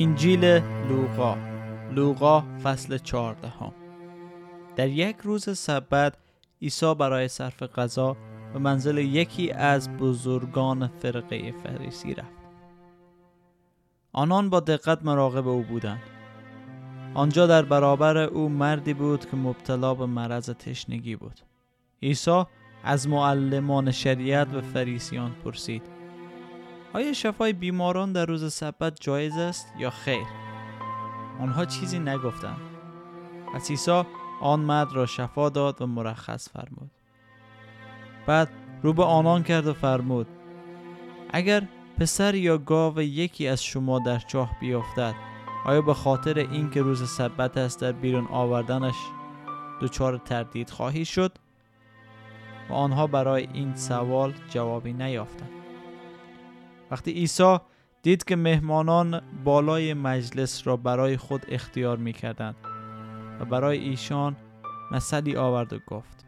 انجیل لوقا لوقا فصل چهاردهم. در یک روز سبت عیسی برای صرف غذا به منزل یکی از بزرگان فرقه فریسی رفت. آنان با دقت مراقب او بودند. آنجا در برابر او مردی بود که مبتلا به مرض تشنگی بود. عیسی از معلمان شریعت و فریسیان پرسید آیا شفای بیماران در روز سبت جایز است یا خیر؟ آنها چیزی نگفتند. پس عیسی آن مرد را شفا داد و مرخص فرمود. بعد رو به آنان کرد و فرمود اگر پسر یا گاو یکی از شما در چاه بیافتد آیا به خاطر اینکه روز سبت است در بیرون آوردنش دچار تردید خواهی شد و آنها برای این سوال جوابی نیافتند وقتی عیسی دید که مهمانان بالای مجلس را برای خود اختیار می کردند و برای ایشان مثلی آورد و گفت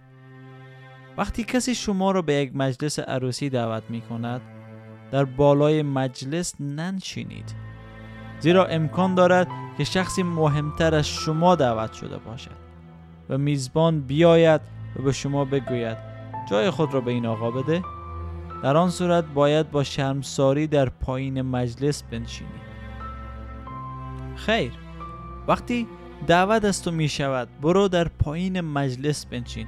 وقتی کسی شما را به یک مجلس عروسی دعوت می کند در بالای مجلس ننشینید زیرا امکان دارد که شخصی مهمتر از شما دعوت شده باشد و میزبان بیاید و به شما بگوید جای خود را به این آقا بده. در آن صورت باید با شرمساری در پایین مجلس بنشینی. خیر وقتی دعوت از تو می شود برو در پایین مجلس بنشین.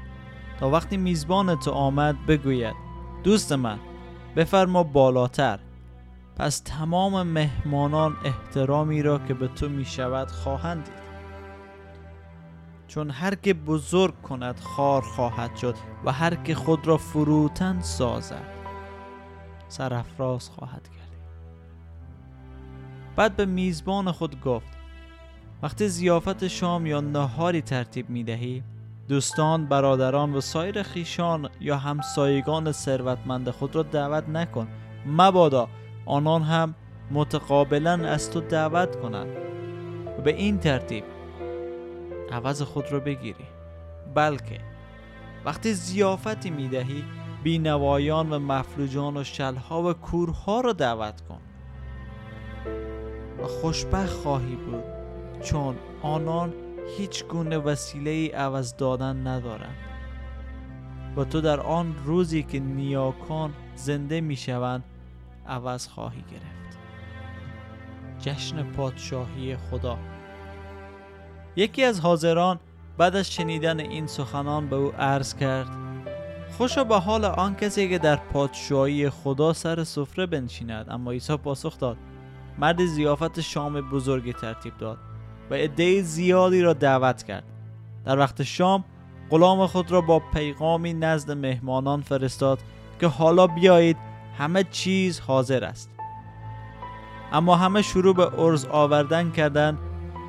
تا وقتی میزبان تو آمد بگوید دوست من بفرما بالاتر. پس تمام مهمانان احترامی را که به تو می شود خواهند دید. چون هر که بزرگ کند خار خواهد شد و هر که خود را فروتن سازد. سرافراز خواهد کرد. بعد به میزبان خود گفت وقتی زیافت شام یا نهاری ترتیب می دهی دوستان، برادران و سایر خیشان یا همسایگان ثروتمند خود را دعوت نکن. مبادا آنان هم متقابلا از تو دعوت کنند. و به این ترتیب عوض خود را بگیری. بلکه وقتی زیافتی می دهی بینوایان و مفلوجان و شلها و کورها را دعوت کن. و خوشبخت خواهی بود چون آنان هیچ گونه وسیله ای عوض دادن ندارند. و تو در آن روزی که نیاکان زنده می شوند عوض خواهی گرفت. جشن پادشاهی خدا. یکی از حاضران بعد از شنیدن این سخنان به او عرض کرد خوشا به حال آن کسی که در پادشاهی خدا سر سفره بنشیند. اما عیسی پاسخ داد مرد زیافت شام بزرگی ترتیب داد و عده زیادی را دعوت کرد. در وقت شام غلام خود را با پیغامی نزد مهمانان فرستاد که حالا بیایید همه چیز حاضر است. اما همه شروع به ارز آوردن کردند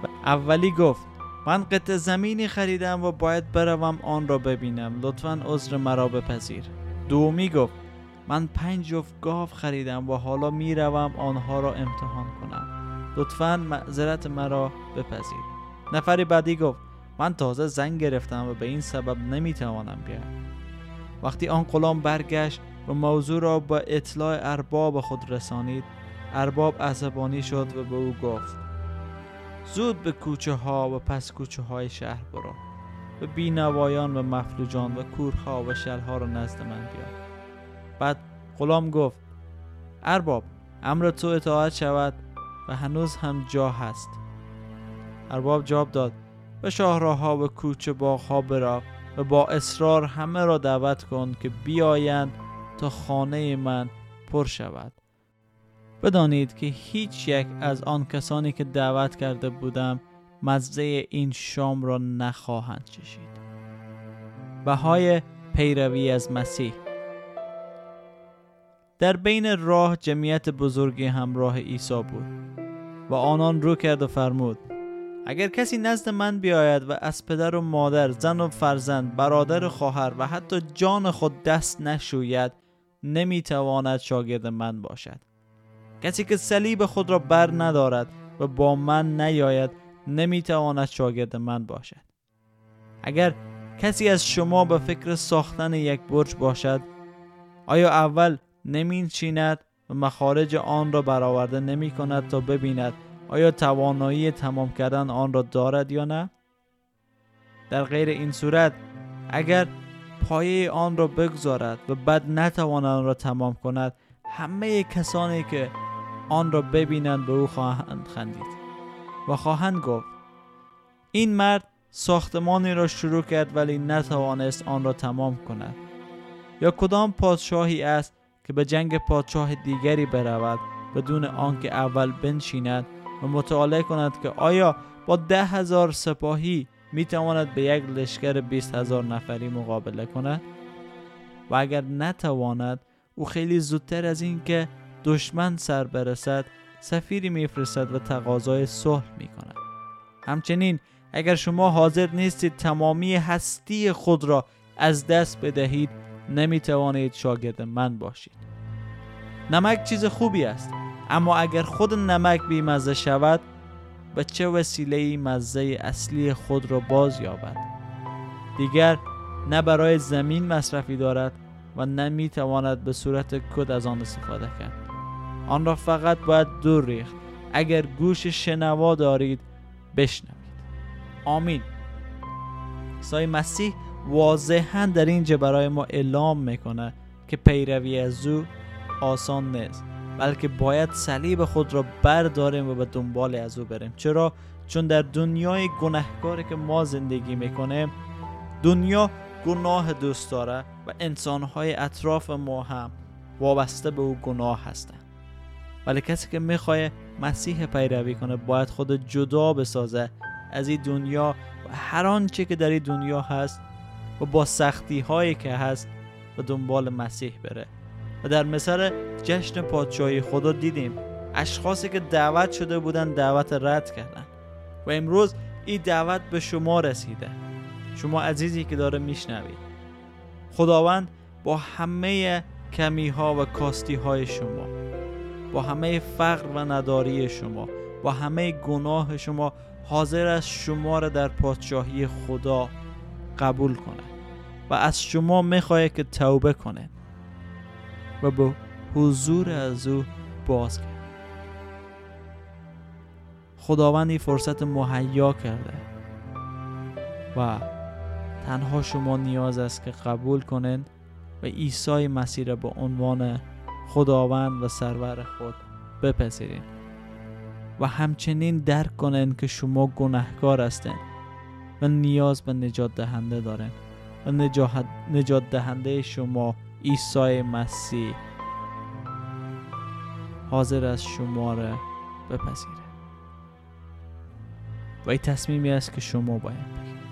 و اولی گفت من قطع زمینی خریدم و باید بروم آن را ببینم. لطفا عذر مرا بپذیر. دومی گفت من پنج جفت گاو خریدم و حالا می‌روم آنها را امتحان کنم. لطفا معذرت مرا بپذیر. نفر بعدی گفت من تازه زن گرفتم و به این سبب نمی‌توانم بیام وقتی آن غلام برگشت و موضوع را به اطلاع ارباب خود رسانید ارباب عصبانی شد و به او گفت زود به کوچه ها و پس کوچه های شهر برو. و بینوایان و مفلوجان و کورها و شلها را نزد من بیار. بعد غلام گفت ارباب امر تو اطاعت شود و هنوز هم جا هست. ارباب جواب داد به شاهراها و کوچه باغها برو و با اصرار همه را دعوت کن که بیایند تا خانه من پر شود. بدانید که هیچ یک از آن کسانی که دعوت کرده بودم مزه این شام را نخواهند چشید. بهای پیروی از مسیح. در بین راه جمعیت بزرگی همراه عیسی بود و آنان رو کرد و فرمود اگر کسی نزد من بیاید و از پدر و مادر زن و فرزند برادر و خواهر و حتی جان خود دست نشوید نمی‌تواند شاگرد من باشد. کسی که صلیب خود را بر ندارد و با من نیاید نمی‌تواند شاگرد من باشد اگر کسی از شما به فکر ساختن یک برج باشد آیا اول نمی چیند و مخارج آن را برآورده نمی کند تا ببیند آیا توانایی تمام کردن آن را دارد یا نه؟ در غیر این صورت اگر پایه آن را بگذارد و بعد نتواند آن را تمام کند همه کسانی که آن را ببینند به او خواهند خندید. و خواهند گفت این مرد ساختمانی را شروع کرد ولی نتوانست آن را تمام کند. یا کدام پادشاهی است که به جنگ پادشاه دیگری برود بدون آنکه اول بنشیند و مطالعه کند که آیا با ده هزار سپاهی می تواند به یک لشکر بیست هزار نفری مقابله کند؟ و اگر نتواند او خیلی زودتر از اینکه دشمن سر برسد سفیری میفرستد و تقاضای صلح می کند همچنین اگر شما حاضر نیستید تمامی هستی خود را از دست بدهید نمی توانید شاگرد من باشید. نمک چیز خوبی است اما اگر خود نمک بیمزه شود به چه وسیله مزه اصلی خود را باز یابد؟ دیگر نه برای زمین مصرفی دارد و نمی تواند به صورت کد از آن استفاده کرد. آن را فقط باید دور ریخت. اگر گوش شنوا دارید بشنوید. آمین. سای مسیح واضحا در اینجا برای ما اعلام می‌کنه که پیروی از او آسان نیست بلکه باید صلیب خود را برداریم و به دنبال از او بریم. چرا؟ چون در دنیای گناهکاری که ما زندگی می‌کنیم دنیا گناه دوست داره و انسانهای اطراف ما هم وابسته به او گناه هستند. ولی کسی که می‌خواه مسیح پیروی کنه باید خود جدا بسازه از این دنیا و هر آنچه که در این دنیا هست و با سختی هایی که هست و دنبال مسیح بره. و در مثال جشن پادشاهی خدا دیدیم اشخاصی که دعوت شده بودن دعوت رد کردن. و امروز این دعوت به شما رسیده. شما عزیزی که داره میشنوید. خداوند با همه کمی ها و کاستی های شما. با همه فقر و نداری شما با همه گناه شما حاضر است شما را در پادشاهی خدا قبول کنه و از شما می‌خواه که توبه کنه و به حضور از او باز کرد خداوند این فرصت مهیا کرده و تنها شما نیاز است که قبول کنند و عیسی مسیح را به عنوان خداوند و سرور خود بپذیرین و همچنین درک کنند که شما گناهکار هستند و نیاز به نجات دهنده دارند و نجات دهنده شما عیسی مسیح حاضر است شما را بپذیره و این تصمیمی است که شما باید بگیرید.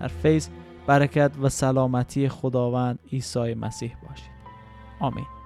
در فیض برکت و سلامتی خداوند عیسی مسیح باشید. آمین.